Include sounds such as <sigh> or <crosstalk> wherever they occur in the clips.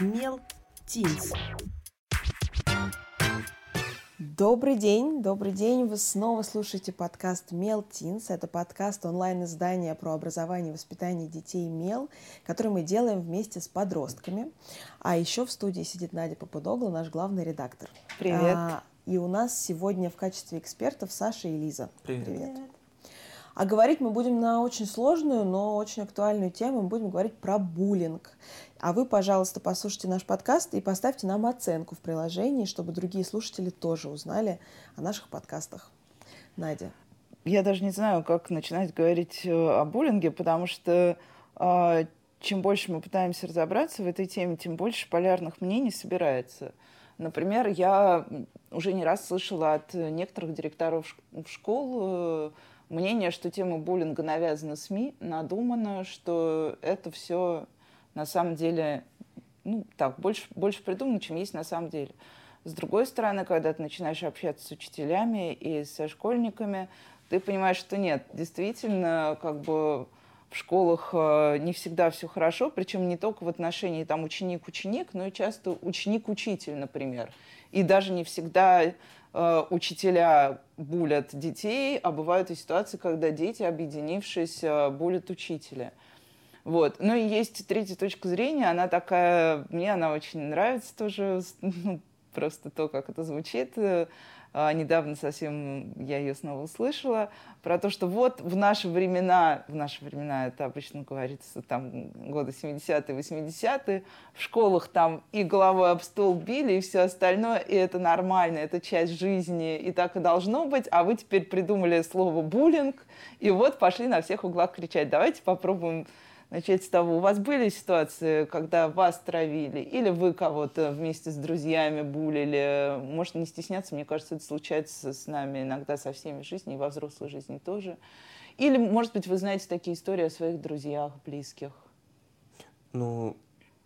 Мел Тинс. Добрый день, добрый день. Вы снова слушаете подкаст Мел Тинс. Это подкаст онлайн-издания про образование и воспитание детей Мел, который мы делаем вместе с подростками. А еще в студии сидит Надя Попудогла, наш главный редактор. Привет. А, и у нас сегодня в качестве экспертов Саша и Лиза. Привет. Привет. А говорить мы будем на очень сложную, но очень актуальную тему. Мы будем говорить про буллинг. А вы, пожалуйста, послушайте наш подкаст и поставьте нам оценку в приложении, чтобы другие слушатели тоже узнали о наших подкастах. Надя. Я даже не знаю, как начинать говорить э, о буллинге, потому что э, чем больше мы пытаемся разобраться в этой теме, тем больше полярных мнений собирается. Например, я уже не раз слышала от некоторых директоров школ э, мнение, что тема буллинга навязана СМИ, надумана, что это все на самом деле, ну, так, больше, больше придумано, чем есть на самом деле. С другой стороны, когда ты начинаешь общаться с учителями и со школьниками, ты понимаешь, что нет, действительно, как бы в школах э, не всегда все хорошо, причем не только в отношении там ученик-ученик, но и часто ученик-учитель, например. И даже не всегда э, учителя булят детей, а бывают и ситуации, когда дети, объединившись, э, булят учителя. Вот. Ну и есть третья точка зрения, она такая, мне она очень нравится тоже, <laughs> ну, просто то, как это звучит. А, недавно совсем я ее снова услышала, про то, что вот в наши времена, в наши времена это обычно говорится, там, годы 70-е, 80-е, в школах там и головой об стол били, и все остальное, и это нормально, это часть жизни, и так и должно быть, а вы теперь придумали слово буллинг, и вот пошли на всех углах кричать. Давайте попробуем начать с того, у вас были ситуации, когда вас травили, или вы кого-то вместе с друзьями булили? Может, не стесняться, мне кажется, это случается с нами иногда со всеми в и во взрослой жизни тоже. Или, может быть, вы знаете такие истории о своих друзьях, близких? Ну,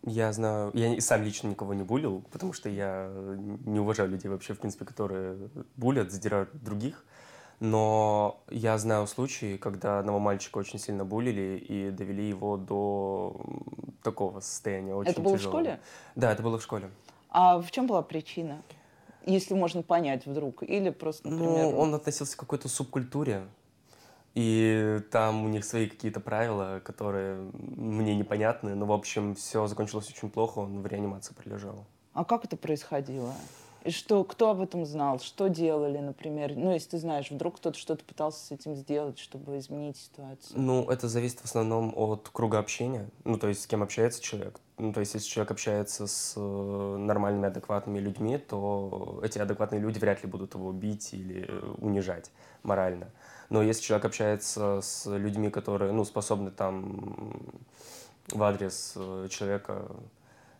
я знаю, я сам лично никого не булил, потому что я не уважаю людей вообще, в принципе, которые булят, задирают других. Но я знаю случаи, когда одного мальчика очень сильно булили и довели его до такого состояния очень Это было тяжелого. в школе? Да, это было в школе. А в чем была причина? Если можно понять вдруг. Или просто, например... Ну, он относился к какой-то субкультуре. И там у них свои какие-то правила, которые мне непонятны. Но, в общем, все закончилось очень плохо. Он в реанимации пролежал. А как это происходило? Что, кто об этом знал? Что делали, например? Ну, если ты знаешь, вдруг кто-то что-то пытался с этим сделать, чтобы изменить ситуацию. Ну, это зависит в основном от круга общения. Ну, то есть, с кем общается человек. Ну, то есть, если человек общается с э, нормальными, адекватными людьми, то эти адекватные люди вряд ли будут его бить или унижать морально. Но если человек общается с людьми, которые, ну, способны там в адрес э, человека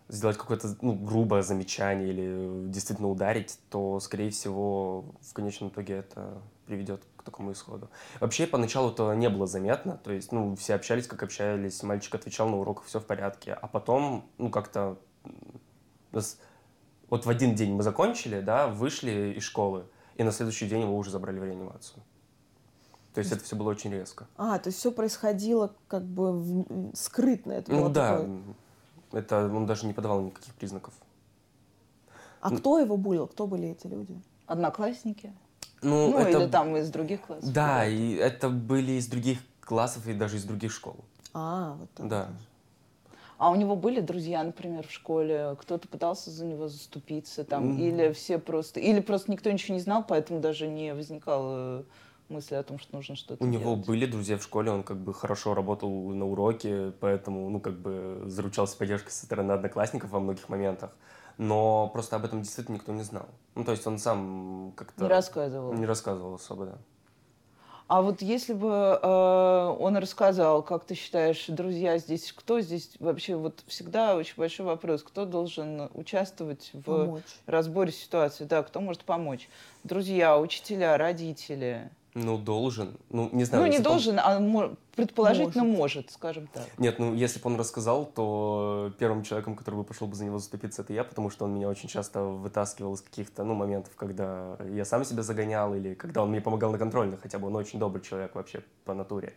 сделать какое-то ну, грубое замечание или действительно ударить, то, скорее всего, в конечном итоге это приведет к такому исходу. Вообще, поначалу это не было заметно, то есть, ну, все общались, как общались, мальчик отвечал на уроках, все в порядке, а потом, ну, как-то вот в один день мы закончили, да, вышли из школы, и на следующий день его уже забрали в реанимацию. То есть это все было очень резко. А, то есть все происходило как бы в... скрытно. Это ну да, такое... это он даже не подавал никаких признаков. А кто его булил? Кто были эти люди? Одноклассники? Ну, Ну, это... или там из других классов? Да, и это были из других классов и даже из других школ. А, вот так. Да. А у него были друзья, например, в школе? Кто-то пытался за него заступиться там? М. Или все просто... Или просто никто ничего не знал, поэтому даже не возникало мысли о том, что нужно что-то У него были друзья в школе, он как бы хорошо работал на уроке, поэтому, ну, как бы заручался поддержкой со стороны одноклассников во многих моментах. Но просто об этом действительно никто не знал. Ну, то есть он сам как-то... Не рассказывал? Не рассказывал особо, да. А вот если бы э, он рассказал, как ты считаешь, друзья здесь, кто здесь вообще, вот всегда очень большой вопрос, кто должен участвовать в Помочь. разборе ситуации, да, кто может помочь? Друзья, учителя, родители. Ну, должен. Ну, не знаю. ну, не бы он- должен, а предположительно может. скажем так. Нет, ну, если бы он рассказал, то первым человеком, который бы пошел бы за него заступиться, это я, потому что он меня очень часто вытаскивал из каких-то, ну, моментов, когда я сам себя загонял, или когда он мне помогал на контрольных, хотя бы он очень добрый человек вообще по натуре.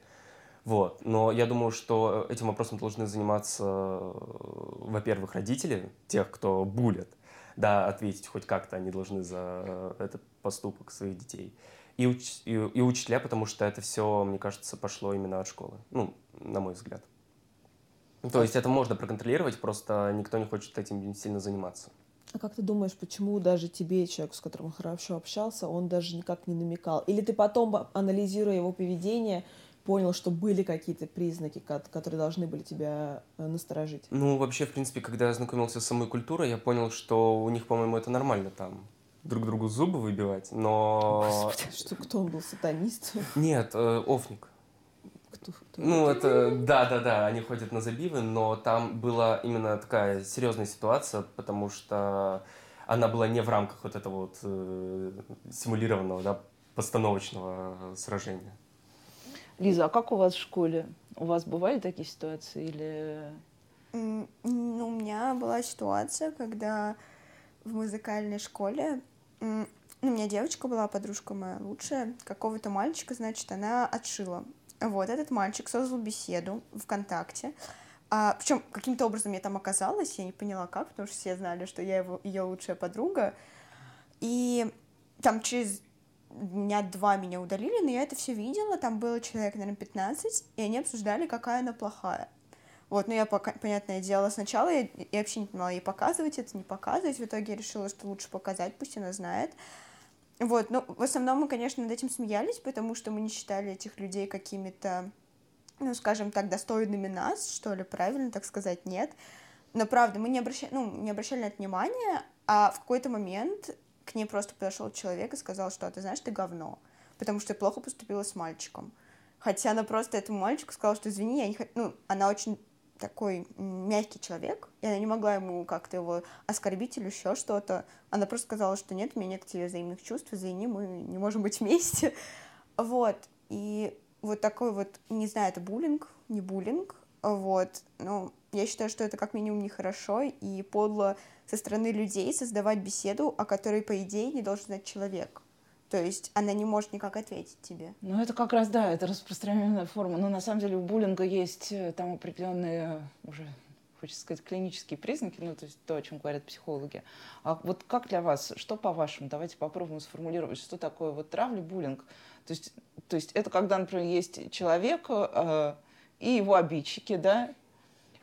Вот. Но я думаю, что этим вопросом должны заниматься, во-первых, родители, тех, кто булит. Да, ответить хоть как-то они должны за этот поступок своих детей. И, уч- и, и учителя, потому что это все, мне кажется, пошло именно от школы. Ну, на мой взгляд. То есть это можно проконтролировать, просто никто не хочет этим сильно заниматься. А как ты думаешь, почему даже тебе, человеку, с которым хорошо общался, он даже никак не намекал? Или ты потом, анализируя его поведение, понял, что были какие-то признаки, которые должны были тебя э, насторожить? Ну, вообще, в принципе, когда я знакомился с самой культурой, я понял, что у них, по-моему, это нормально там друг другу зубы выбивать, но... Господи, что кто он был, сатанист? Нет, э, офник. Кто, кто ну, это, да, да, да, они ходят на забивы, но там была именно такая серьезная ситуация, потому что она была не в рамках вот этого вот э, симулированного, да, постановочного сражения. Лиза, а как у вас в школе? У вас бывали такие ситуации или... Ну, у меня была ситуация, когда в музыкальной школе ну, у меня девочка была, подружка моя лучшая, какого-то мальчика, значит, она отшила. Вот, этот мальчик создал беседу ВКонтакте, а, причем каким-то образом я там оказалась, я не поняла как, потому что все знали, что я его, ее лучшая подруга. И там через дня два меня удалили, но я это все видела, там было человек, наверное, 15, и они обсуждали, какая она плохая. Вот, но я, понятное дело, сначала я, я вообще не понимала, ей показывать это, не показывать, в итоге я решила, что лучше показать, пусть она знает. Вот, но в основном мы, конечно, над этим смеялись, потому что мы не считали этих людей какими-то, ну, скажем так, достойными нас, что ли, правильно так сказать, нет. Но правда, мы не обращали, ну, не обращали на это внимания, а в какой-то момент к ней просто подошел человек и сказал, что «А ты знаешь, ты говно, потому что ты плохо поступила с мальчиком. Хотя она просто этому мальчику сказала, что извини, я не хочу... Ну, она очень такой мягкий человек, и она не могла ему как-то его оскорбить или еще что-то. Она просто сказала, что нет, у меня нет к тебе взаимных чувств, извини, мы не можем быть вместе. <laughs> Вот. И вот такой вот, не знаю, это буллинг, не буллинг, вот. Но я считаю, что это как минимум нехорошо и подло со стороны людей создавать беседу, о которой, по идее, не должен знать человек. То есть она не может никак ответить тебе. Ну, это как раз, да, это распространенная форма. Но на самом деле у буллинга есть э, там определенные уже хочется сказать, клинические признаки, ну, то есть то, о чем говорят психологи. А вот как для вас, что по-вашему, давайте попробуем сформулировать, что такое вот травля, буллинг? То есть, то есть это когда, например, есть человек э, и его обидчики, да,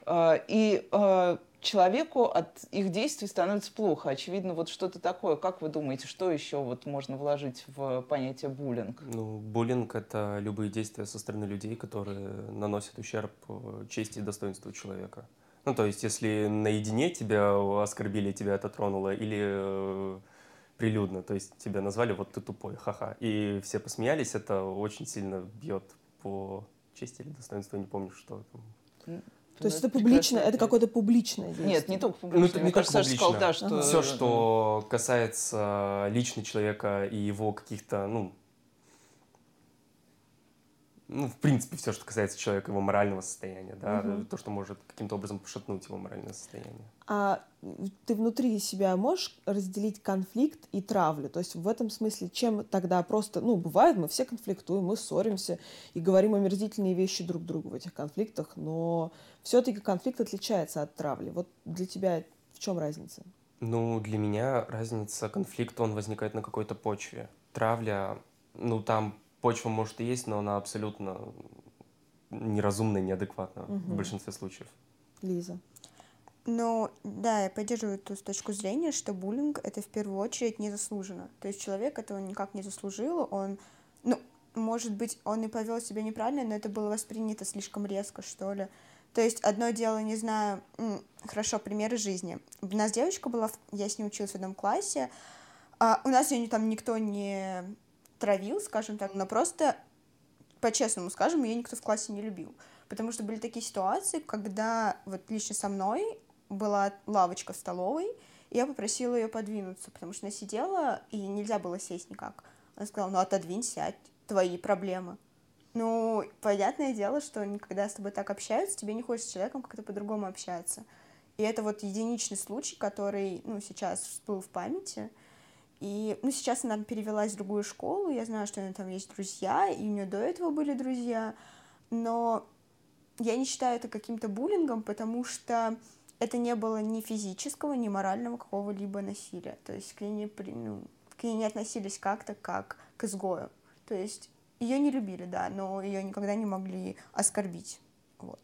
э, и э, человеку от их действий становится плохо. Очевидно, вот что-то такое. Как вы думаете, что еще вот можно вложить в понятие буллинг? Ну, буллинг — это любые действия со стороны людей, которые наносят ущерб э, чести и достоинству человека. Ну, то есть, если наедине тебя оскорбили, тебя это тронуло, или э, прилюдно, то есть тебя назвали вот ты тупой, ха-ха, и все посмеялись, это очень сильно бьет по чести или достоинству, не помню, что там. То есть это публично, это какое-то публичное действие? Нет, не только публичное. Ну, Мне не кажется, только сказал, да, что... Все, что касается лично человека и его каких-то, ну, ну, в принципе, все, что касается человека, его морального состояния, да, угу. то, что может каким-то образом пошатнуть его моральное состояние. А ты внутри себя можешь разделить конфликт и травлю? То есть в этом смысле, чем тогда просто, ну, бывает, мы все конфликтуем, мы ссоримся и говорим омерзительные вещи друг другу в этих конфликтах, но все-таки конфликт отличается от травли. Вот для тебя в чем разница? Ну, для меня разница, конфликт, он возникает на какой-то почве. Травля, ну, там почва может и есть, но она абсолютно неразумная, неадекватна угу. в большинстве случаев. Лиза. Ну, да, я поддерживаю ту точку зрения, что буллинг — это в первую очередь незаслуженно. То есть человек этого никак не заслужил, он, ну, может быть, он и повел себя неправильно, но это было воспринято слишком резко, что ли. То есть одно дело, не знаю, хорошо, примеры жизни. У нас девочка была, я с ней училась в одном классе, а у нас ее там никто не травил, скажем так, но просто, по-честному скажем, ее никто в классе не любил. Потому что были такие ситуации, когда вот лично со мной была лавочка в столовой, и я попросила ее подвинуться, потому что она сидела, и нельзя было сесть никак. Она сказала, ну отодвинь, сядь, твои проблемы. Ну, понятное дело, что когда с тобой так общаются, тебе не хочется с человеком как-то по-другому общаться. И это вот единичный случай, который, ну, сейчас всплыл в памяти. И, ну, сейчас она перевелась в другую школу, я знаю, что у нее там есть друзья, и у нее до этого были друзья, но я не считаю это каким-то буллингом, потому что это не было ни физического, ни морального какого-либо насилия. То есть к ней не, ну, к ней не относились как-то как к изгою. То есть ее не любили, да, но ее никогда не могли оскорбить. Вот.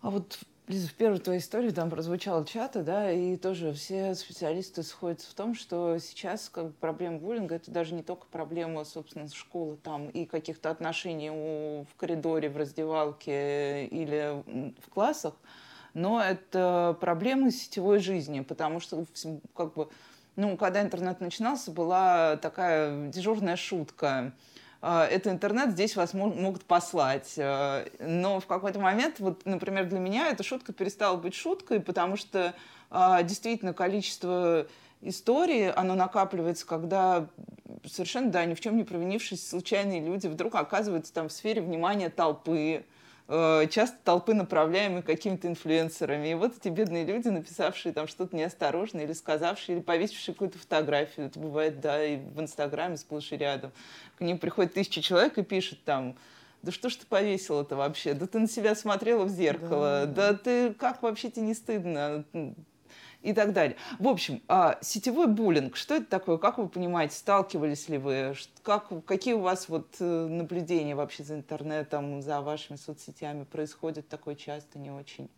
А вот в первой твоей истории там прозвучал чаты, да, и тоже все специалисты сходятся в том, что сейчас как проблема буллинга это даже не только проблема, собственно, школы там и каких-то отношений у, в коридоре, в раздевалке или в классах, но это проблемы сетевой жизни, потому что как бы, ну, когда интернет начинался, была такая дежурная шутка – это интернет, здесь вас могут послать. А, но в какой-то момент, вот, например, для меня эта шутка перестала быть шуткой, потому что а, действительно количество историй, оно накапливается, когда совершенно, да, ни в чем не провинившись, случайные люди вдруг оказываются там в сфере внимания толпы, Э, часто толпы направляемые какими-то инфлюенсерами. И вот эти бедные люди, написавшие там что-то неосторожное или сказавшие, или повесившие какую-то фотографию, это бывает, да, и в Инстаграме сплошь и рядом. К ним приходит тысяча человек и пишет там, да что ж ты повесил это вообще? Да ты на себя смотрела в зеркало? Да, да ты как вообще тебе не стыдно? И так далее. В общем, а, сетевой буллинг, что это такое? Как вы понимаете, сталкивались ли вы? Как, какие у вас вот э, наблюдения вообще за интернетом, за вашими соцсетями происходят такое часто, не очень?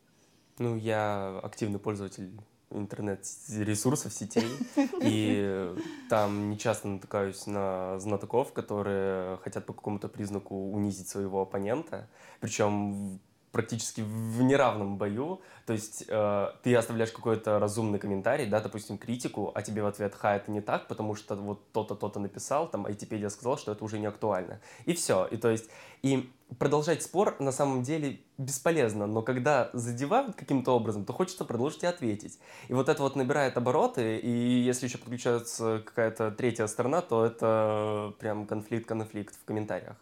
Ну, я активный пользователь интернет-ресурсов, сетей, и там не часто натыкаюсь на знатоков, которые хотят по какому-то признаку унизить своего оппонента, причем практически в неравном бою. То есть э, ты оставляешь какой-то разумный комментарий, да, допустим, критику, а тебе в ответ «Ха, это не так, потому что вот то-то, то-то написал, там, Айтипедия сказал, что это уже не актуально». И все. И то есть, и продолжать спор на самом деле бесполезно, но когда задевают каким-то образом, то хочется продолжить и ответить. И вот это вот набирает обороты, и если еще подключается какая-то третья сторона, то это прям конфликт-конфликт в комментариях.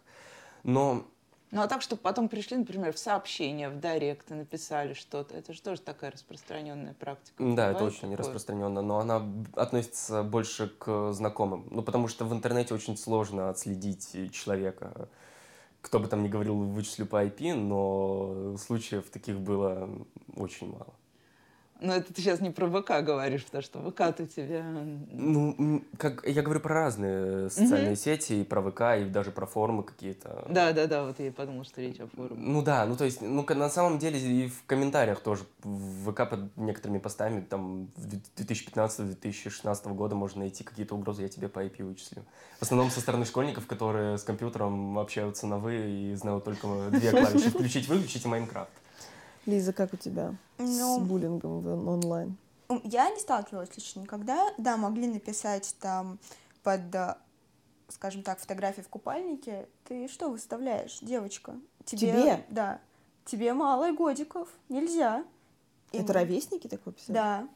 Но ну, а так, чтобы потом пришли, например, в сообщение, в директ и написали что-то, это же тоже такая распространенная практика. Да, Бывает это очень такое? распространенно, но она относится больше к знакомым. Ну, потому что в интернете очень сложно отследить человека. Кто бы там ни говорил, вычислю по IP, но случаев таких было очень мало. Но это ты сейчас не про ВК говоришь, потому что ВК-то тебе... Ну, как, я говорю про разные социальные mm-hmm. сети, и про ВК, и даже про форумы какие-то. Да-да-да, вот я и подумал, что речь о форуме. Ну да, ну то есть, ну на самом деле и в комментариях тоже в ВК под некоторыми постами там 2015-2016 года можно найти какие-то угрозы, я тебе по IP вычислю. В основном со стороны школьников, которые с компьютером общаются на «вы» и знают только две клавиши «включить», «выключить» и «Майнкрафт». Лиза, как у тебя ну, с буллингом в онлайн? Я не сталкивалась лично никогда. Да, могли написать там под, э, скажем так, фотографии в купальнике. Ты что выставляешь, девочка? Тебе? Тебе? Да. Тебе мало годиков. Нельзя. И Это мы... ровесники такое писали? Да.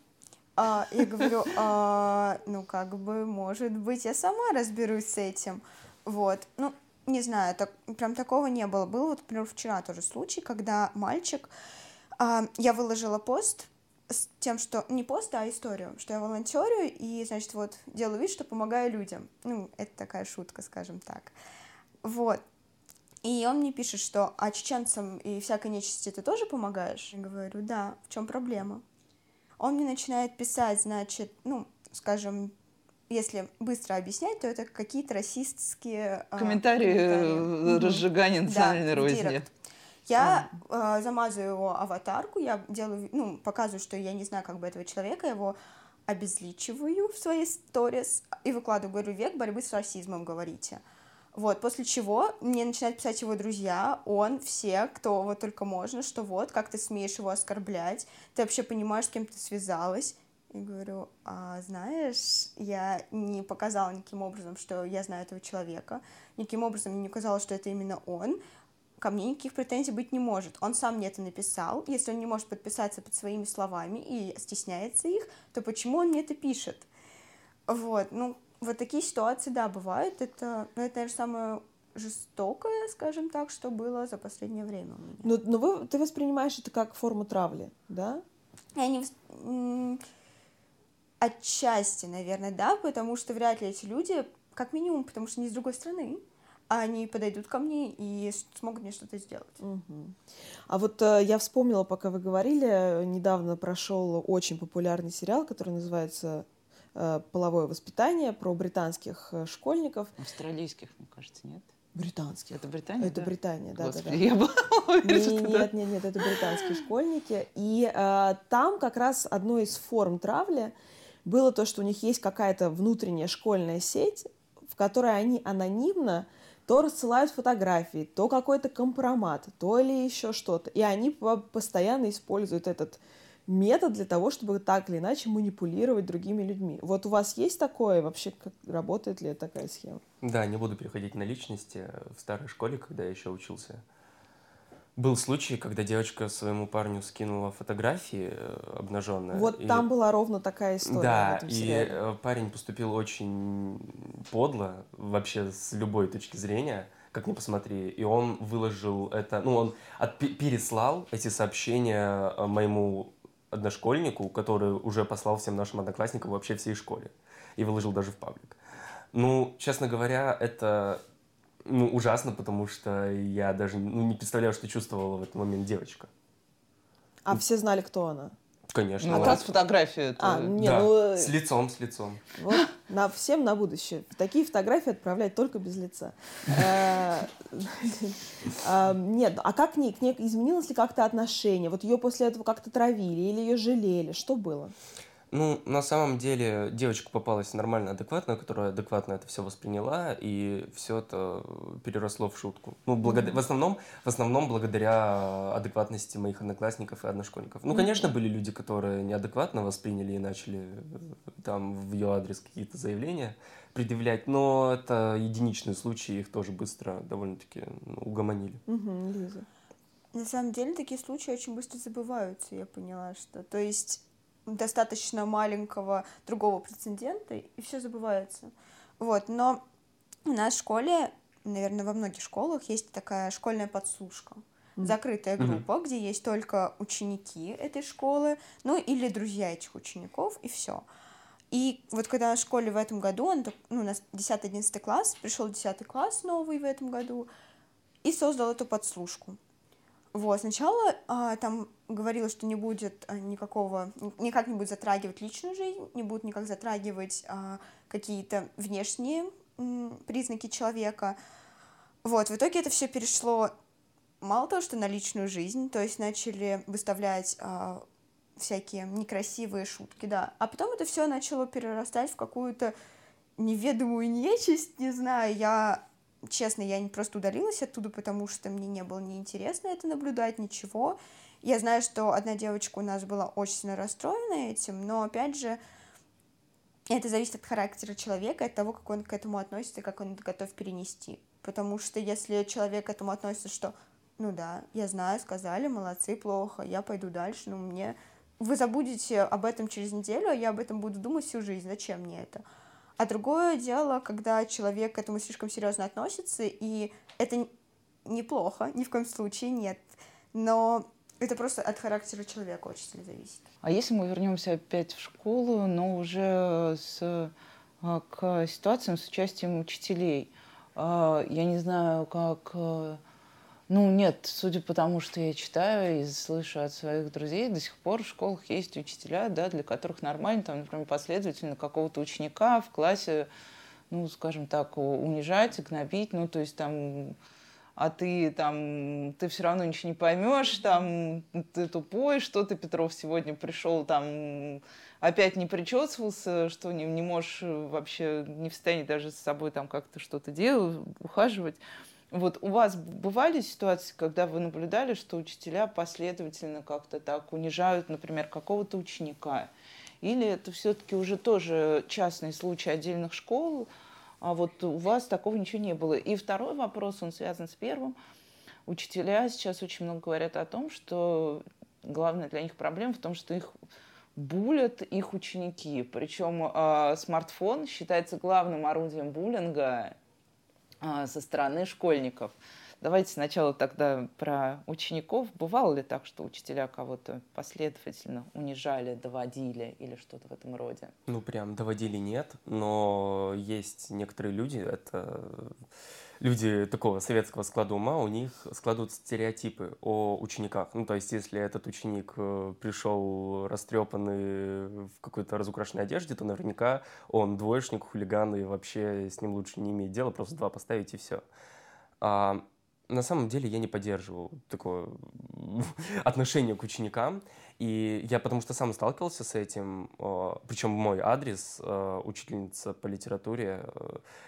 А, я говорю, <laughs> а, ну, как бы, может быть, я сама разберусь с этим. Вот. Ну, не знаю, так, прям такого не было. Был вот, например, вчера тоже случай, когда мальчик а, я выложила пост с тем, что не пост, а историю, что я волонтерю и, значит, вот делаю вид, что помогаю людям. Ну, это такая шутка, скажем так. Вот. И он мне пишет, что а чеченцам и всякой нечисти ты тоже помогаешь? Я говорю, да, в чем проблема? Он мне начинает писать, значит, ну, скажем, если быстро объяснять, то это какие-то расистские а, комментарии, комментарии. разжигания национальной да, розни. Директ. Я э, замазываю его аватарку, я делаю, ну, показываю, что я не знаю как бы этого человека, его обезличиваю в своей сторис и выкладываю, говорю, век борьбы с расизмом, говорите. Вот, после чего мне начинают писать его друзья, он, все, кто вот только можно, что вот, как ты смеешь его оскорблять, ты вообще понимаешь, с кем ты связалась. И говорю, а знаешь, я не показала никаким образом, что я знаю этого человека, никаким образом не указала, что это именно он, ко мне никаких претензий быть не может. Он сам мне это написал. Если он не может подписаться под своими словами и стесняется их, то почему он мне это пишет? Вот, ну, вот такие ситуации, да, бывают. Это, ну, это, наверное, самое жестокое, скажем так, что было за последнее время у меня. Но, но вы, ты воспринимаешь это как форму травли, да? Я не... Отчасти, наверное, да, потому что вряд ли эти люди, как минимум, потому что не с другой страны, они подойдут ко мне и смогут мне что-то сделать. Угу. А вот э, я вспомнила, пока вы говорили, недавно прошел очень популярный сериал, который называется э, «Половое воспитание» про британских э, школьников. Австралийских, мне кажется, нет? Британских. Это Британия? Это да? Британия, да, Господи, да, да. я была <laughs> уверена, что да. Нет, нет, нет, это британские школьники. И э, там как раз одной из форм травли было то, что у них есть какая-то внутренняя школьная сеть, в которой они анонимно то рассылают фотографии, то какой-то компромат, то или еще что-то. И они постоянно используют этот метод для того, чтобы так или иначе манипулировать другими людьми. Вот у вас есть такое? Вообще, как работает ли такая схема? Да, не буду переходить на личности. В старой школе, когда я еще учился, был случай, когда девочка своему парню скинула фотографии э, обнаженные. Вот и... там была ровно такая история. Да, и сериале. э, парень поступил очень подло, вообще с любой точки зрения, как ни посмотри. И он выложил это, ну, он от- переслал эти сообщения э, моему одношкольнику, который уже послал всем нашим одноклассникам вообще всей школе. И выложил даже в паблик. Ну, честно говоря, это ну, ужасно, потому что я даже ну, не представляю, что чувствовала в этот момент девочка. А все знали, кто она. Конечно. Ну, А у как- это... А, не, да, ну, э, с лицом, с лицом. Вот <laughs> на всем на будущее. Такие фотографии отправлять только без лица. Э, а, Нет, а как к ней, к ней изменилось ли как-то отношение? Вот ее после этого как-то травили или ее жалели? Что было? Ну, на самом деле, девочка попалась нормально адекватная, которая адекватно это все восприняла, и все это переросло в шутку. Ну, благодаря, в, основном, в основном благодаря адекватности моих одноклассников и одношкольников. Ну, конечно, были люди, которые неадекватно восприняли и начали э, там в ее адрес какие-то заявления предъявлять, но это единичные случаи, их тоже быстро довольно-таки ну, угомонили. Мгм, Лиза. На самом деле такие случаи очень быстро забываются, я поняла, что... То есть достаточно маленького другого прецедента, и все забывается. Вот, но у нас в школе, наверное, во многих школах есть такая школьная подслушка. Закрытая группа, где есть только ученики этой школы, ну или друзья этих учеников, и все. И вот когда в школе в этом году, он, ну, у нас 10-11 класс, пришел 10 класс новый в этом году, и создал эту подслушку. Вот, сначала а, там говорилось, что не будет а, никакого, ни- никак не будет затрагивать личную жизнь, не будет никак затрагивать а, какие-то внешние м, признаки человека. Вот, в итоге это все перешло мало того, что на личную жизнь, то есть начали выставлять а, всякие некрасивые шутки, да, а потом это все начало перерастать в какую-то неведомую нечисть, не знаю, я честно, я просто удалилась оттуда, потому что мне не было неинтересно это наблюдать, ничего. Я знаю, что одна девочка у нас была очень сильно расстроена этим, но, опять же, это зависит от характера человека, от того, как он к этому относится, как он готов перенести. Потому что если человек к этому относится, что, ну да, я знаю, сказали, молодцы, плохо, я пойду дальше, но мне... Вы забудете об этом через неделю, а я об этом буду думать всю жизнь, зачем мне это? А другое дело, когда человек к этому слишком серьезно относится, и это неплохо, ни в коем случае нет. Но это просто от характера человека очень сильно зависит. А если мы вернемся опять в школу, но уже с, а, к ситуациям с участием учителей, А, я не знаю, как... Ну, нет, судя по тому, что я читаю и слышу от своих друзей, до сих пор в школах есть учителя, да, для которых нормально, там, например, последовательно какого-то ученика в классе, ну, скажем так, унижать, гнобить, ну, то есть там а ты там, ты все равно ничего не поймешь, там, ты тупой, что ты, Петров, сегодня пришел, там, опять не причесывался, что не, не можешь э, вообще не в состоянии даже с собой там как-то что-то делать, ухаживать. Вот у вас бывали ситуации, когда вы наблюдали, что учителя последовательно как-то так унижают, например, какого-то ученика? Или это все-таки уже тоже частный случай отдельных школ, а вот у вас такого ничего не было. И второй вопрос, он связан с первым. Учителя сейчас очень много говорят о том, что главная для них проблема в том, что их булят их ученики. Причем э, смартфон считается главным орудием буллинга со стороны школьников. Давайте сначала тогда про учеников. Бывало ли так, что учителя кого-то последовательно унижали, доводили или что-то в этом роде? Ну, прям доводили нет, но есть некоторые люди, это люди такого советского склада ума, у них складываются стереотипы о учениках. Ну, то есть, если этот ученик э, пришел растрепанный в какой-то разукрашенной одежде, то наверняка он двоечник, хулиган, и вообще с ним лучше не иметь дела, просто два поставить и все. А, на самом деле я не поддерживаю такое <laughs> отношение к ученикам. И я потому что сам сталкивался с этим, причем мой адрес, учительница по литературе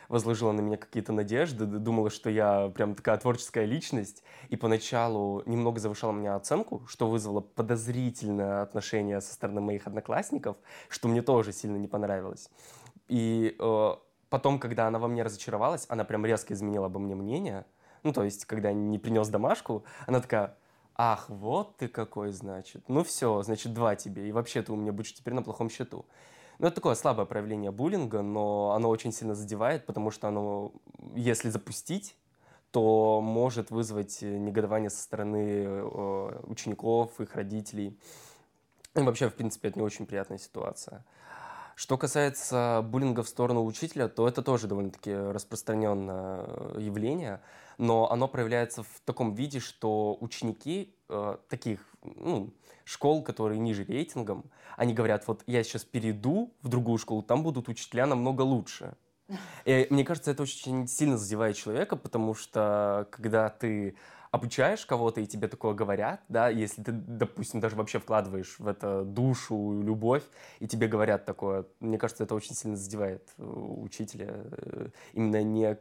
возложила на меня какие-то надежды, думала, что я прям такая творческая личность, и поначалу немного завышала меня оценку, что вызвало подозрительное отношение со стороны моих одноклассников, что мне тоже сильно не понравилось. И потом, когда она во мне разочаровалась, она прям резко изменила обо мне мнение, ну, то есть, когда не принес домашку, она такая, ах, вот ты какой, значит. Ну все, значит, два тебе, и вообще ты у меня будешь теперь на плохом счету. Ну, это такое слабое проявление буллинга, но оно очень сильно задевает, потому что оно, если запустить, то может вызвать негодование со стороны э, учеников, их родителей. И вообще, в принципе, это не очень приятная ситуация. Что касается буллинга в сторону учителя, то это тоже довольно-таки распространенное явление но оно проявляется в таком виде, что ученики э, таких ну, школ, которые ниже рейтингом, они говорят, вот я сейчас перейду в другую школу, там будут учителя намного лучше. <laughs> И мне кажется, это очень сильно задевает человека, потому что когда ты обучаешь кого-то, и тебе такое говорят, да, если ты, допустим, даже вообще вкладываешь в это душу, любовь, и тебе говорят такое, мне кажется, это очень сильно задевает э, учителя, э, именно не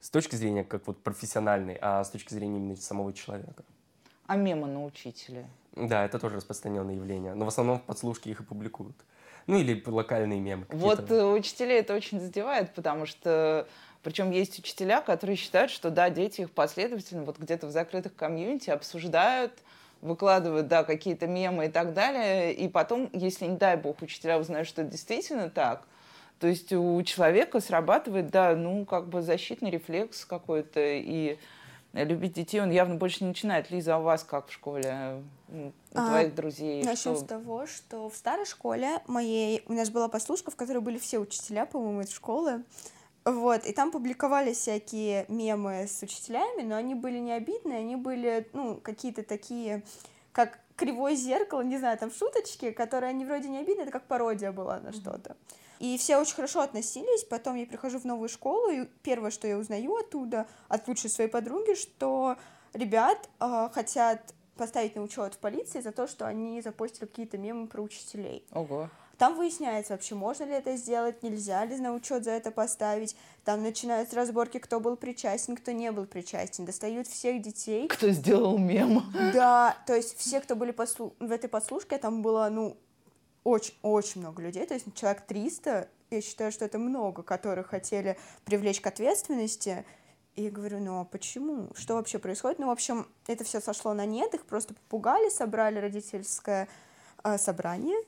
с точки зрения как вот профессиональной, а с точки зрения именно самого человека. А мемы на учителя? Да, это тоже распространенное явление, но в основном в подслушке их и публикуют. Ну или локальные мемы. Вот э, учителей это очень задевает, потому что причем есть учителя, которые считают, что да, дети их последовательно вот где-то в закрытых комьюнити обсуждают, выкладывают, да, какие-то мемы и так далее, и потом, если, не дай бог, учителя узнают, что это действительно так, то есть у человека срабатывает, да, ну, как бы защитный рефлекс какой-то, и любить детей он явно больше не начинает. Лиза, а у вас как в школе? У а, твоих друзей? Начнем что... с того, что в старой школе моей у нас была послушка, в которой были все учителя, по-моему, из школы. Вот, и там публиковали всякие мемы с учителями, но они были не обидные, они были, ну, какие-то такие, как кривое зеркало, не знаю, там шуточки, которые они вроде не обидные, это как пародия была на что-то. И все очень хорошо относились. Потом я прихожу в новую школу, и первое, что я узнаю оттуда, от лучшей своей подруги, что ребят э, хотят поставить на учет в полиции за то, что они запостили какие-то мемы про учителей. Ого. Там выясняется вообще, можно ли это сделать, нельзя ли на учет за это поставить. Там начинаются разборки, кто был причастен, кто не был причастен. Достают всех детей. Кто сделал мем. Да, то есть все, кто были послу... в этой послушке, там было, ну, очень-очень много людей, то есть человек 300, я считаю, что это много, которые хотели привлечь к ответственности, и говорю, ну а почему? Что вообще происходит? Ну, в общем, это все сошло на нет, их просто попугали, собрали родительское э, собрание,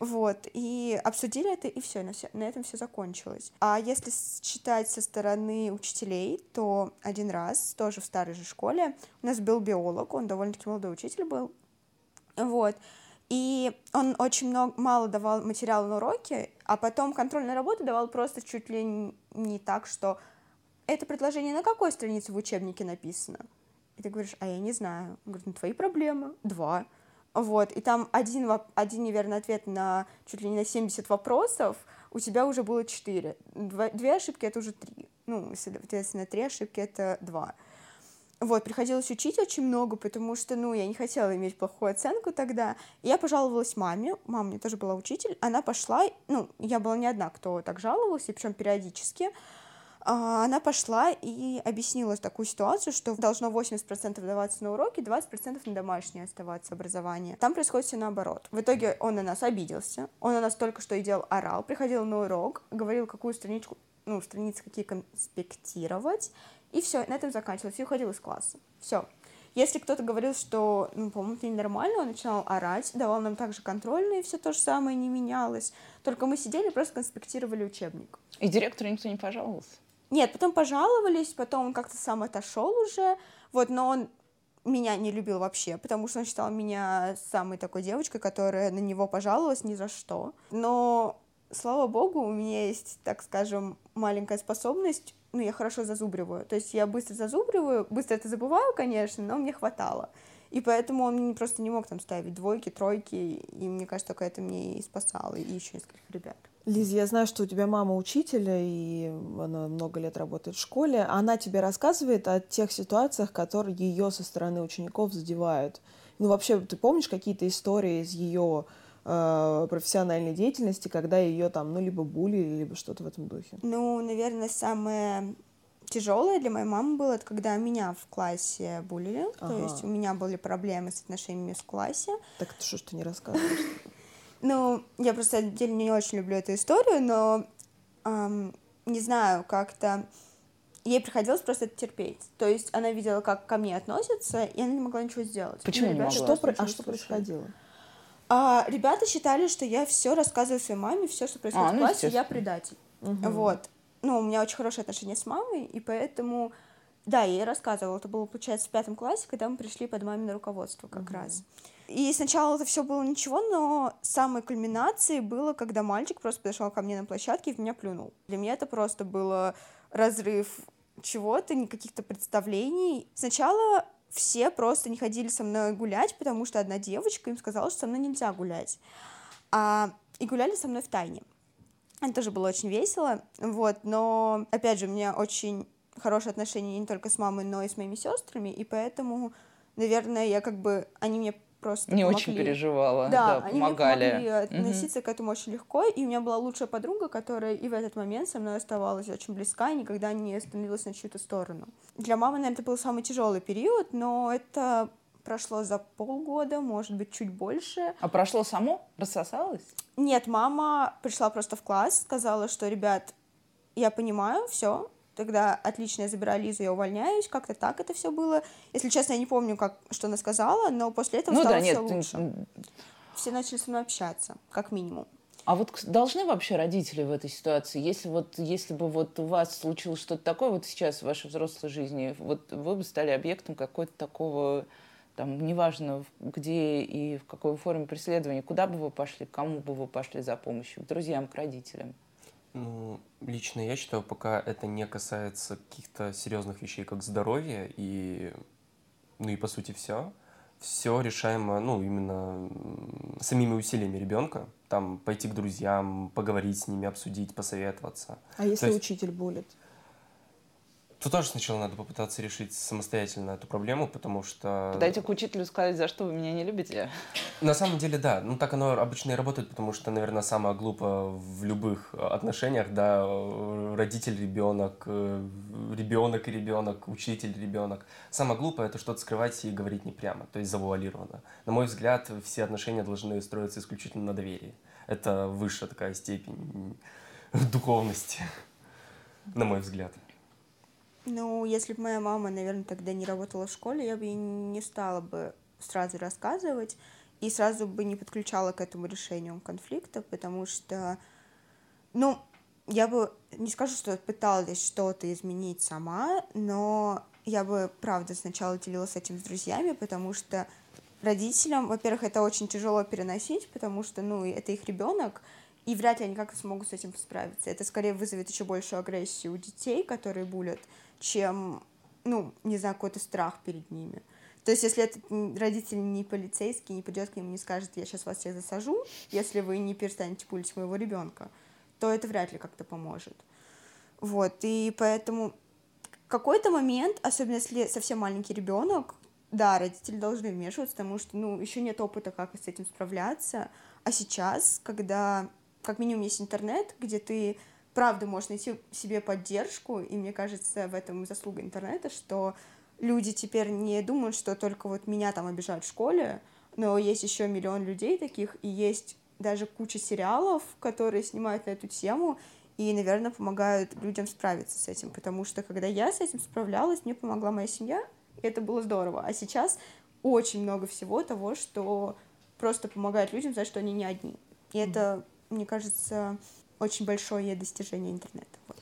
вот, и обсудили это, и все, на, все, на этом все закончилось. А если считать со стороны учителей, то один раз, тоже в старой же школе, у нас был биолог, он довольно-таки молодой учитель был, вот, и он очень много, мало давал материала на уроки, а потом контрольные работы давал просто чуть ли не так, что это предложение на какой странице в учебнике написано? И ты говоришь, а я не знаю. Он говорит, ну твои проблемы. Два. Вот, и там один, один неверный ответ на чуть ли не на 70 вопросов, у тебя уже было 4. две ошибки — это уже 3. Ну, соответственно, три ошибки — это 2. Вот, приходилось учить очень много, потому что, ну, я не хотела иметь плохую оценку тогда. И я пожаловалась маме, мама мне тоже была учитель, она пошла, ну, я была не одна, кто так жаловался, причем периодически, она пошла и объяснила такую ситуацию, что должно 80% даваться на уроки, 20% на домашнее оставаться образование. Там происходит все наоборот. В итоге он на нас обиделся, он на нас только что и делал орал, приходил на урок, говорил, какую страничку, ну, страницы какие конспектировать, и все, на этом заканчивалось, и уходил из класса. Все. Если кто-то говорил, что, ну, по-моему, это ненормально, он начинал орать, давал нам также контрольные, все то же самое не менялось. Только мы сидели, просто конспектировали учебник. И директору никто не пожаловался? Нет, потом пожаловались, потом он как-то сам отошел уже, вот, но он меня не любил вообще, потому что он считал меня самой такой девочкой, которая на него пожаловалась ни за что. Но, слава богу, у меня есть, так скажем, маленькая способность ну, я хорошо зазубриваю. То есть я быстро зазубриваю, быстро это забываю, конечно, но мне хватало. И поэтому он просто не мог там ставить двойки, тройки, и мне кажется, только это мне и спасало, и еще нескольких ребят. Лиз, я знаю, что у тебя мама учитель, и она много лет работает в школе. Она тебе рассказывает о тех ситуациях, которые ее со стороны учеников задевают. Ну, вообще, ты помнишь какие-то истории из ее э, профессиональной деятельности, когда ее там, ну, либо булили, либо что-то в этом духе? Ну, наверное, самое тяжелое для моей мамы было, это когда меня в классе булили. Ага. То есть у меня были проблемы с отношениями в классе. Так ты что ж ты не рассказываешь? Ну, я просто отдельно не очень люблю эту историю, но эм, не знаю, как-то ей приходилось просто это терпеть. То есть она видела, как ко мне относятся, и она не могла ничего сделать. Почему Ну, не ребята могла? Что, про- а что происходило? А, ребята считали, что я все рассказываю своей маме, все, что происходит А, в ну, классе, я предатель. Мгм. Вот. Ну, у меня очень хорошие отношения с мамой, и поэтому, да, я ей рассказывала. Это было, получается, в пятом классе, когда мы пришли под мамино руководство как раз. И сначала это все было ничего, но самой кульминацией было, когда мальчик просто подошел ко мне на площадке и в меня плюнул. Для меня это просто было разрыв чего-то, ни каких-то представлений. Сначала все просто не ходили со мной гулять, потому что одна девочка им сказала, что со мной нельзя гулять. А, и гуляли со мной в тайне. Это тоже было очень весело, вот, но, опять же, у меня очень хорошие отношения не только с мамой, но и с моими сестрами, и поэтому, наверное, я как бы, они мне просто Не помогли. очень переживала, Да, да, они помогали. помогли Мгм. относиться к этому очень легко, и у меня была лучшая подруга, которая и в этот момент со мной оставалась очень близка и никогда не становилась на чью-то сторону. Для мамы, наверное, это был самый тяжелый период, но это прошло за полгода, может быть, чуть больше. А прошло само? Рассосалось? Нет, мама пришла просто в класс, сказала, что, ребят, я понимаю, все, тогда отлично, я забираю Лизу, я увольняюсь, как-то так это все было. Если честно, я не помню, как, что она сказала, но после этого ну стало да, все нет. ты- лучше. Все начали со мной общаться, как минимум. А вот должны вообще родители в этой ситуации, если вот, если бы вот у вас случилось что-то такое вот сейчас в вашей взрослой жизни, вот вы бы стали объектом какой-то такого, там, неважно где и в какой форме преследования, куда бы вы пошли, кому бы вы пошли за помощью, к друзьям, к родителям? Ну, лично я считаю, пока это не касается каких-то серьезных вещей, как здоровье и, ну и по сути все, все решаемо, ну, именно самими усилиями ребенка. Там пойти к друзьям, поговорить с ними, обсудить, посоветоваться. А если есть- учитель булит? То тоже сначала надо попытаться решить самостоятельно эту проблему, потому что... Подойти к учителю сказать, за что вы меня не любите? На самом деле, да. Ну, так оно обычно и работает, потому что, наверное, самое глупо в любых отношениях, да, родитель, ребенок, э, ребенок и ребенок, учитель, ребенок. Самое глупое это что-то скрывать и говорить не прямо, то есть завуалированно. На мой взгляд, все отношения должны строиться исключительно на доверии. Это высшая такая степень духовности, <laughs> на мой взгляд. Ну, если бы моя мама, наверное, тогда не работала в школе, я бы ей не стала бы сразу рассказывать и сразу бы не подключала к этому решению конфликта, потому что, ну, я бы не скажу, что пыталась что-то изменить сама, но я бы, правда, сначала делилась этим с друзьями, потому что родителям, во-первых, это очень тяжело переносить, потому что, ну, это их ребенок, и вряд ли они как-то смогут с этим справиться. Это скорее вызовет еще большую агрессию у детей, которые булят, чем, ну, не знаю, какой-то страх перед ними. То есть, если этот родитель не полицейский, не придет к ним и не скажет, я сейчас вас всех засажу, если вы не перестанете пулить моего ребенка, то это вряд ли как-то поможет. Вот, и поэтому какой-то момент, особенно если совсем маленький ребенок, да, родители должны вмешиваться, потому что, ну, еще нет опыта, как с этим справляться. А сейчас, когда как минимум есть интернет, где ты правда можешь найти себе поддержку, и мне кажется, в этом заслуга интернета, что люди теперь не думают, что только вот меня там обижают в школе, но есть еще миллион людей таких, и есть даже куча сериалов, которые снимают на эту тему, и, наверное, помогают людям справиться с этим, потому что когда я с этим справлялась, мне помогла моя семья, и это было здорово. А сейчас очень много всего того, что просто помогает людям, за что они не одни. И это, мне кажется, очень большое достижение интернета. Вот.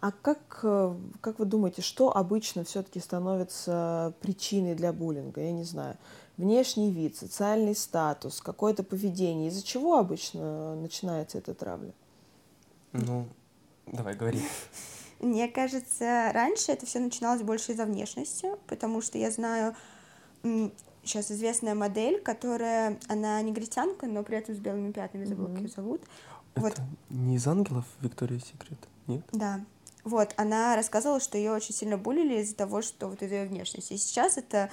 А как, э, как вы думаете, что обычно все-таки становится причиной для буллинга? Я не знаю. Внешний вид, социальный статус, какое-то поведение. Из-за чего обычно начинается эта травля? Ну, давай, говори. Мне кажется, раньше это все начиналось больше из-за внешности, потому что я знаю сейчас известная модель, которая, она негритянка, но при этом с белыми пятнами, забыла, mm-hmm. как ее зовут. Это вот. не из ангелов Виктория Секрет, нет? Да. Вот, она рассказывала, что ее очень сильно булили из-за того, что вот из-за ее внешности. И сейчас это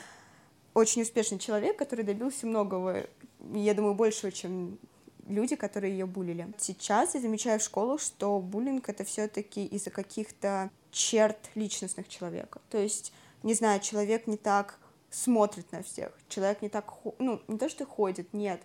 очень успешный человек, который добился многого, я думаю, большего, чем люди, которые ее булили. Сейчас я замечаю в школах, что буллинг это все-таки из-за каких-то черт личностных человека. То есть, не знаю, человек не так смотрит на всех, человек не так, ну, не то, что ходит, нет,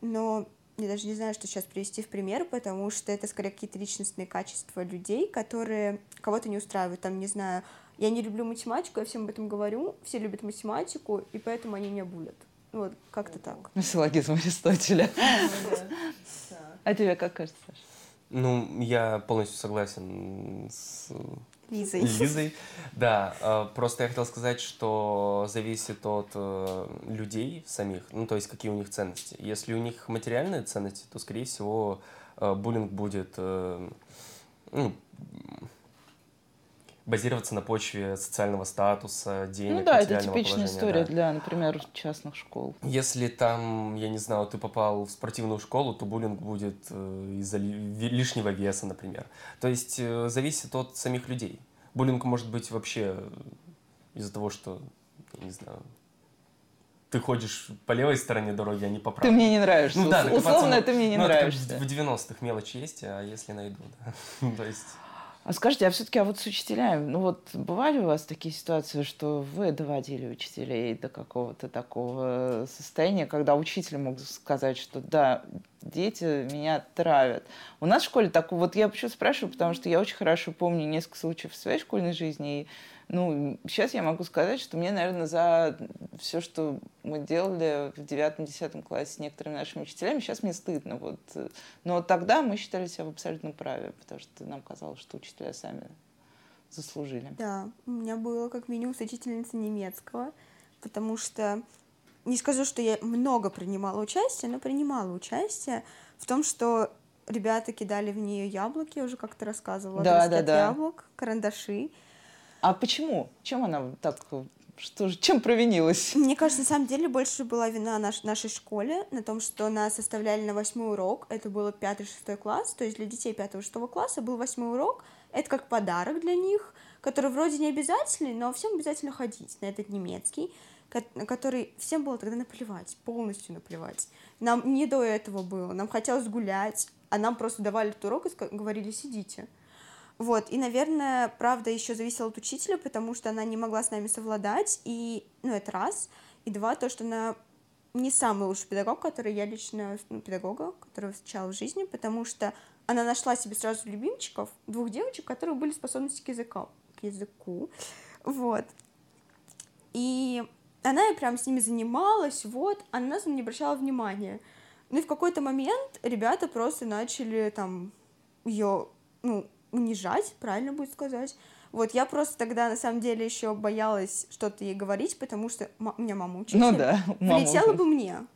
но я даже не знаю, что сейчас привести в пример, потому что это скорее какие-то личностные качества людей, которые кого-то не устраивают. Там, не знаю, я не люблю математику, я всем об этом говорю, все любят математику, и поэтому они меня булят. Вот, как-то так. Силлогизм Аристотеля. <laughs> А тебе как кажется, Саша? Ну, я полностью согласен с Лизой. Лизой, <laughs> да. Э, просто я хотел сказать, что зависит от э, людей самих, ну, то есть какие у них ценности. Если у них материальные ценности, то, скорее всего, э, буллинг будет ну, базироваться на почве социального статуса, денег, Ну да, это типичная история да. для, например, частных школ. Если там, я не знаю, ты попал в спортивную школу, то буллинг будет э, из-за лишнего веса, например. То есть э, зависит от самих людей. Буллинг может быть вообще из-за того, что, я не знаю, ты ходишь по левой стороне дороги, а не по правой. Ты мне не нравишься. Ну, да, Условно, ты мне не ну, нравишься. В 90-х мелочи есть, а если найду, да. <laughs> То есть... А скажите, а все-таки, а вот с учителями, ну вот бывали у вас такие ситуации, что вы доводили учителей до какого-то такого состояния, когда учитель мог сказать, что да, дети меня травят. У нас в школе так, вот я почему спрашиваю, потому что я очень хорошо помню несколько случаев в своей школьной жизни, и ну, сейчас я могу сказать, что мне, наверное, за все, что мы делали в девятом-десятом классе с некоторыми нашими учителями, сейчас мне стыдно. Вот. Но тогда мы считали себя в абсолютном праве, потому что нам казалось, что учителя сами заслужили. Да, у меня было как минимум с учительницей немецкого, потому что не скажу, что я много принимала участие, но принимала участие в том, что ребята кидали в нее яблоки, я уже как-то рассказывала, да, да, да. яблок, карандаши. А почему? Чем она так что же, чем провинилась? Мне кажется, на самом деле больше была вина наш, нашей школе на том, что нас оставляли на восьмой урок. Это было пятый-шестой класс, то есть для детей пятого-шестого класса был восьмой урок. Это как подарок для них, который вроде не обязательный, но всем обязательно ходить на этот немецкий, который всем было тогда наплевать, полностью наплевать. Нам не до этого было, нам хотелось гулять, а нам просто давали этот урок и говорили «сидите». Вот, и, наверное, правда еще зависело от учителя, потому что она не могла с нами совладать, и, ну, это раз, и два, то, что она не самый лучший педагог, который я лично, ну, педагога, которого встречала в жизни, потому что она нашла себе сразу любимчиков, двух девочек, которые были способности к языку, к языку, вот. И она и прям с ними занималась, вот, а на нас не обращала внимания. Ну и в какой-то момент ребята просто начали там ее, ну, унижать, правильно будет сказать. Вот, я просто тогда, на самом деле, еще боялась что-то ей говорить, потому что у меня мама учитель. Ну да, мама Влетела бы мне.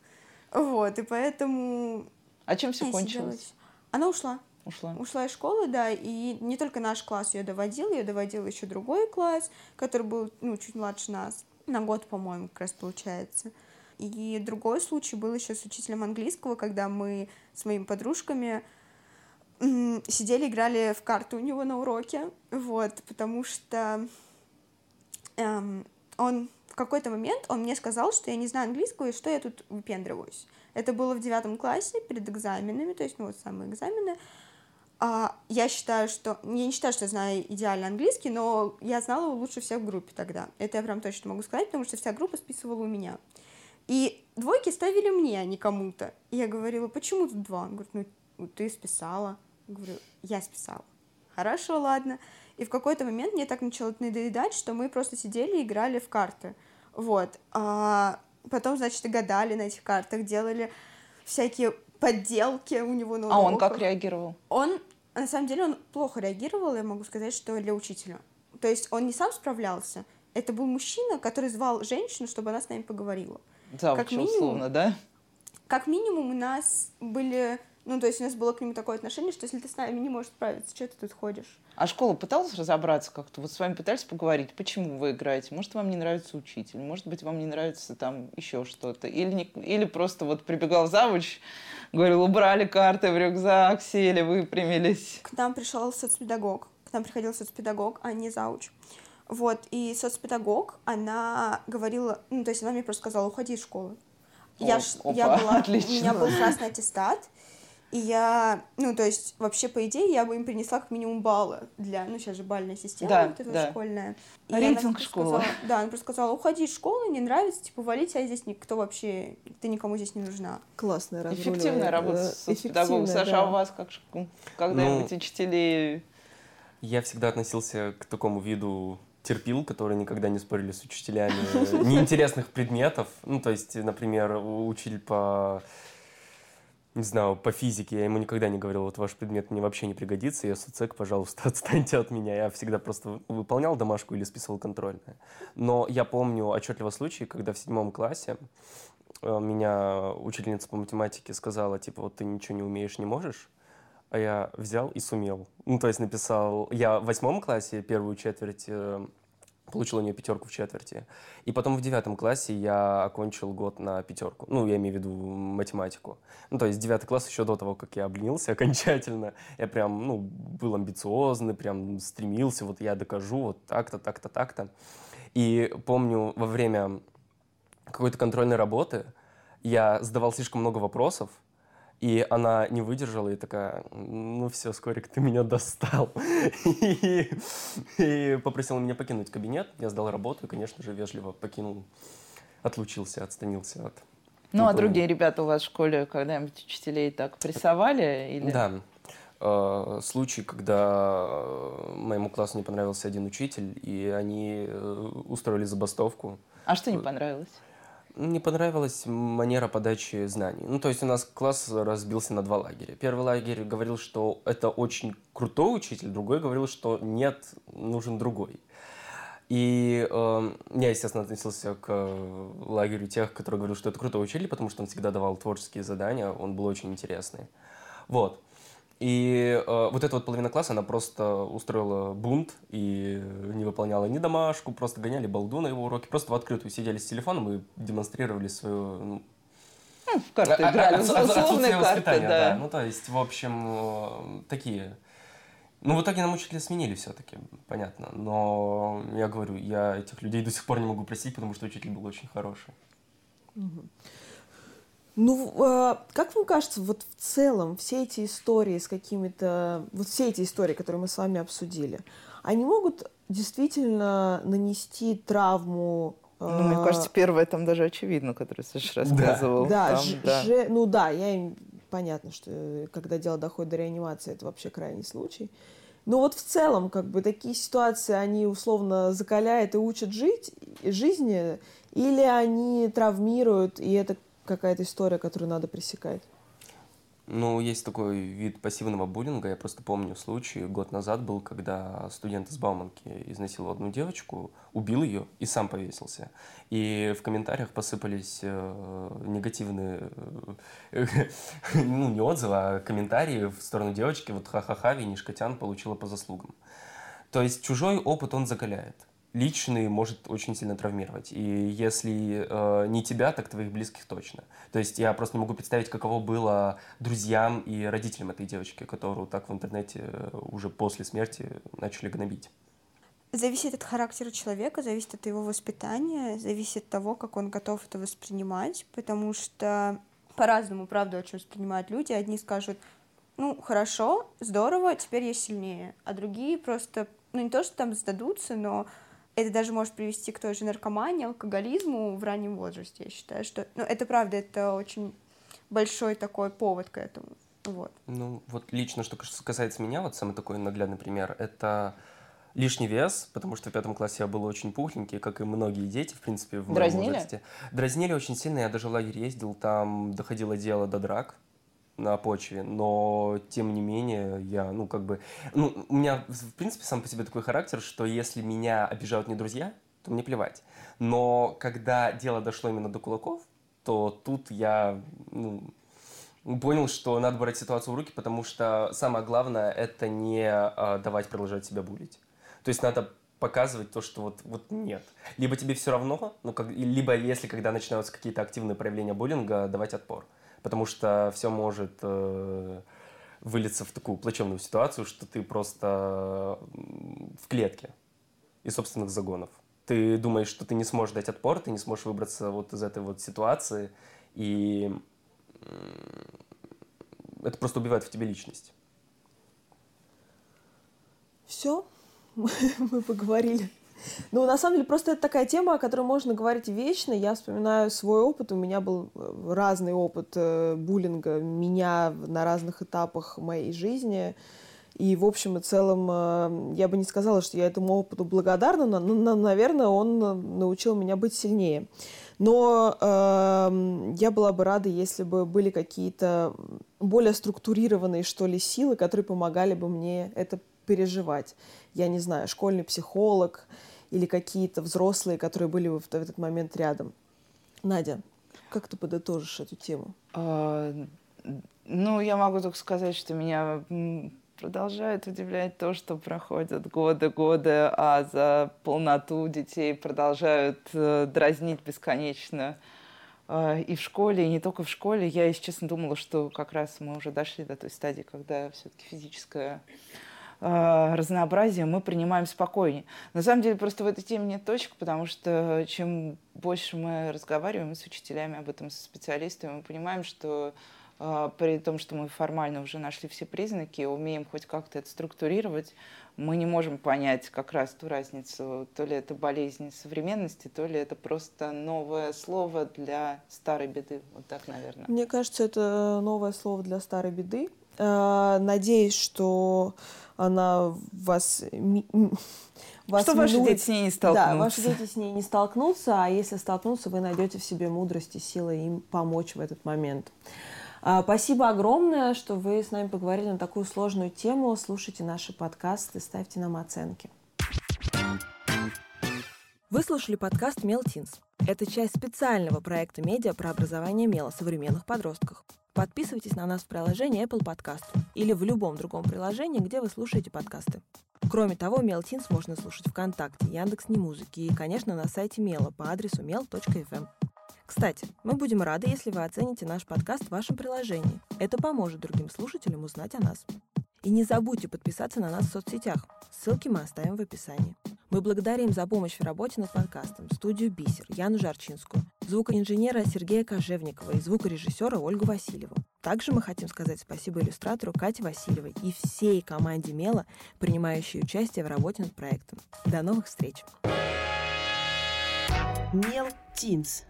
Вот, и поэтому... А чем все кончилось? Она ушла. Ушла. Ушла из школы, да, и не только наш класс ее доводил, ее доводил еще другой класс, который был, ну, чуть младше нас, на год, по-моему, как раз получается. И другой случай был еще с учителем английского, когда мы с моими подружками сидели, играли в карты у него на уроке, вот, потому что эм, он в какой-то момент он мне сказал, что я не знаю английского и что я тут выпендриваюсь. Это было в девятом классе перед экзаменами, то есть, ну, вот самые экзамены. А, я считаю, что... Я не считаю, что знаю идеально английский, но я знала его лучше всех в группе тогда. Это я прям точно могу сказать, потому что вся группа списывала у меня. И двойки ставили мне, а не кому-то. И я говорила, почему тут два? Он говорит, ну, ты списала. Говорю, я списала. Хорошо, ладно. И в какой-то момент мне так начало надоедать, что мы просто сидели и играли в карты. Вот. А потом, значит, и гадали на этих картах, делали всякие подделки у него на уроках. А он как реагировал? Он, на самом деле, он плохо реагировал, я могу сказать, что для учителя. То есть он не сам справлялся, это был мужчина, который звал женщину, чтобы она с нами поговорила. Да, как минимум, условно, да? Как минимум у нас были Ну, то есть у нас было к нему такое отношение, что если ты с нами не можешь справиться, что ты тут ходишь? А школа пыталась разобраться как-то? Вот с вами пытались поговорить, почему вы играете? Может, вам не нравится учитель? Может быть, вам не нравится там еще что-то? Или, не, или просто вот прибегал завуч, говорил, убрали карты в рюкзак, сели, выпрямились. К нам пришел соцпедагог. К нам приходил соцпедагог, а не зауч. Вот, и соцпедагог, она говорила, ну, то есть она мне просто сказала, уходи из школы. Я, О, ж- опа, я была, отлично. у меня был красный аттестат, и я, ну, то есть, вообще, по идее, я бы им принесла как минимум баллы для, ну, сейчас же бальная система Да, вот эта да. школьная. И Рейтинг она просто школы. сказала- да, она просто сказала, уходи из школы, не нравится, типа, вали тебя здесь никто вообще, ты никому здесь не нужна. Классная разруливая, Эффективная работа с эффективная, Саша, а да. у вас как, ж- когда-нибудь учителей... Я всегда относился к такому виду терпил, которые никогда не спорили с учителями <laughs> неинтересных предметов. Ну, то есть, например, учитель по не знаю, по физике, я ему никогда не говорил, вот ваш предмет мне вообще не пригодится, я соцек, пожалуйста, <laughs> отстаньте от меня. Я всегда просто выполнял домашку или списывал контрольное. Но я помню отчетливо случай, когда в седьмом классе э, меня учительница по математике сказала, типа, вот ты ничего не умеешь, не можешь, а я взял и сумел. Ну, то есть написал... Я в восьмом классе первую четверть э, получил у нее пятерку в четверти. И потом в девятом классе я окончил год на пятерку. Ну, я имею в виду математику. Ну, то есть девятый класс еще до того, как я обленился <laughs> окончательно. Я прям, ну, был амбициозный, прям стремился, вот я докажу, вот так-то, так-то, так-то. И помню, во время какой-то контрольной работы я задавал слишком много вопросов, и она не выдержала и такая, ну все, Скорик, ты меня достал. <laughs> И, и попросила меня покинуть кабинет. Я сдал работу и, конечно же, вежливо покинул, отлучился, отстранился от... Ну, а другие ребята у вас в школе когда-нибудь учителей так прессовали? Или... Да. Э, Случай, когда э, моему классу не понравился один учитель, и они э, устроили забастовку. А что не понравилось? Не понравилась манера подачи знаний. Ну, то есть у нас класс разбился на два лагеря. Первый лагерь говорил, что это очень крутой учитель, другой говорил, что нет, нужен другой. И э, я, естественно, относился к э, лагерю тех, которые говорили, что это крутой учитель, потому что он всегда давал творческие задания, он был очень интересный. Вот. И э, вот эта вот половина класса, она просто устроила бунт и не выполняла ни домашку, просто гоняли балду на его уроки, просто в открытую сидели с телефоном и демонстрировали свою... Ну, Ну, в карты а- а- играли, отсу- условные отсутствие карты, воспитания, да. Ну, то есть, в общем, э, такие... Ну, в итоге нам учителя сменили все-таки, понятно. Но я говорю, я этих людей до сих пор не могу простить, потому что учитель был очень хороший. Ну, э, как вам кажется, вот в целом все эти истории с какими-то... Вот все эти истории, которые мы с вами обсудили, они могут действительно нанести травму... э, Ну, мне кажется, первое там даже очевидно, которое Саша рассказывал. Да, Там, ж- да. же- ну да, я им понятно, что э, когда дело доходит до реанимации, это вообще крайний случай. Но вот в целом, как бы такие ситуации, они условно закаляют и учат жить жизни, или они травмируют, и это какая-то история, которую надо пресекать. Ну, есть такой вид пассивного буллинга. Я просто помню случай, год назад был, когда студент из Бауманки изнасиловал одну девочку, убил ее и сам повесился. И в комментариях посыпались э, негативные, э, <laughs> ну, не отзывы, а комментарии в сторону девочки. Вот ха-ха-ха, Винишка Тян получила по заслугам. То есть чужой опыт он закаляет. Личный может очень сильно травмировать. И если э, не тебя, так твоих близких точно. То есть я просто не могу представить, каково было друзьям и родителям этой девочки, которую так в интернете э, уже после смерти начали гнобить. Зависит от характера человека, зависит от его воспитания, зависит от того, как он готов это воспринимать, потому что по-разному, правда, очень воспринимают люди. Одни скажут, ну, хорошо, здорово, теперь я сильнее, а другие просто, ну, не то, что там сдадутся, но это даже может привести к той же наркомании, алкоголизму в раннем возрасте, я считаю, что, ну, это правда, это очень большой такой повод к этому, вот. Ну, вот лично, что касается меня, вот самый такой наглядный пример, это лишний вес, потому что в пятом классе я был очень пухленький, как и многие дети, в принципе, в моем Дразнили? возрасте. Дразнили очень сильно, я даже в лагерь ездил, там доходило дело до драк на почве, но тем не менее я, ну, как бы, ну, у меня, в принципе, сам по себе такой характер, что если меня обижают не друзья, то мне плевать. Но когда дело дошло именно до кулаков, то тут я, ну, понял, что надо брать ситуацию в руки, потому что самое главное это не э, давать продолжать себя булить. То есть надо показывать то, что вот, вот нет. Либо тебе все равно, ну, как, либо если когда начинаются какие-то активные проявления буллинга, давать отпор. Потому что все может э, вылиться в такую плачевную ситуацию, что ты просто в клетке из собственных загонов. Ты думаешь, что ты не сможешь дать отпор, ты не сможешь выбраться вот из этой вот ситуации, и это просто убивает в тебе личность. Все, <laughs> мы поговорили. Ну, на самом деле, просто это такая тема, о которой можно говорить вечно. Я вспоминаю свой опыт. У меня был э, разный опыт э, буллинга меня на разных этапах моей жизни. И, в общем и целом, э, я бы не сказала, что я этому опыту благодарна, но, но наверное, он научил меня быть сильнее. Но э, я была бы рада, если бы были какие-то более структурированные, что ли, силы, которые помогали бы мне это переживать. Я не знаю, школьный психолог или какие-то взрослые, которые были в, этот момент рядом. Надя, как ты подытожишь эту тему? А, ну, я могу только сказать, что меня продолжает удивлять то, что проходят годы, годы, а за полноту детей продолжают э, дразнить бесконечно. Э, и в школе, и не только в школе. Я, если честно, думала, что как раз мы уже дошли до той стадии, когда все-таки физическое разнообразие мы принимаем спокойнее. На самом деле просто в этой теме нет точек, потому что чем больше мы разговариваем с учителями об этом, со специалистами, мы понимаем, что а, при том, что мы формально уже нашли все признаки, умеем хоть как-то это структурировать, мы не можем понять как раз ту разницу, то ли это болезнь современности, то ли это просто новое слово для старой беды. Вот так, наверное. Мне кажется, это новое слово для старой беды. А, надеюсь, что она вас вас что ваши дети с ней не столкнутся. Да, ваши дети с ней не столкнутся, а если столкнутся, вы найдете в себе мудрость и силы им помочь в этот момент. А, спасибо огромное, что вы с нами поговорили на такую сложную тему. Слушайте наши подкасты, ставьте нам оценки. Вы слушали подкаст «Мелтинс». Это часть специального проекта медиа про образование мела современных подростках. Подписывайтесь на нас в приложении Apple Podcast или в любом другом приложении, где вы слушаете подкасты. Кроме того, Мелтинс можно слушать ВКонтакте, Яндекс.Немузыки и, конечно, на сайте Мела по адресу mel.fm. Кстати, мы будем рады, если вы оцените наш подкаст в вашем приложении. Это поможет другим слушателям узнать о нас. И не забудьте подписаться на нас в соцсетях. Ссылки мы оставим в описании. Мы благодарим за помощь в работе над подкастом студию «Бисер» Яну Жарчинскую, звукоинженера Сергея Кожевникова и звукорежиссера Ольгу Васильеву. Также мы хотим сказать спасибо иллюстратору Кате Васильевой и всей команде Мела, принимающей участие в работе над проектом. До новых встреч! Мел Teams.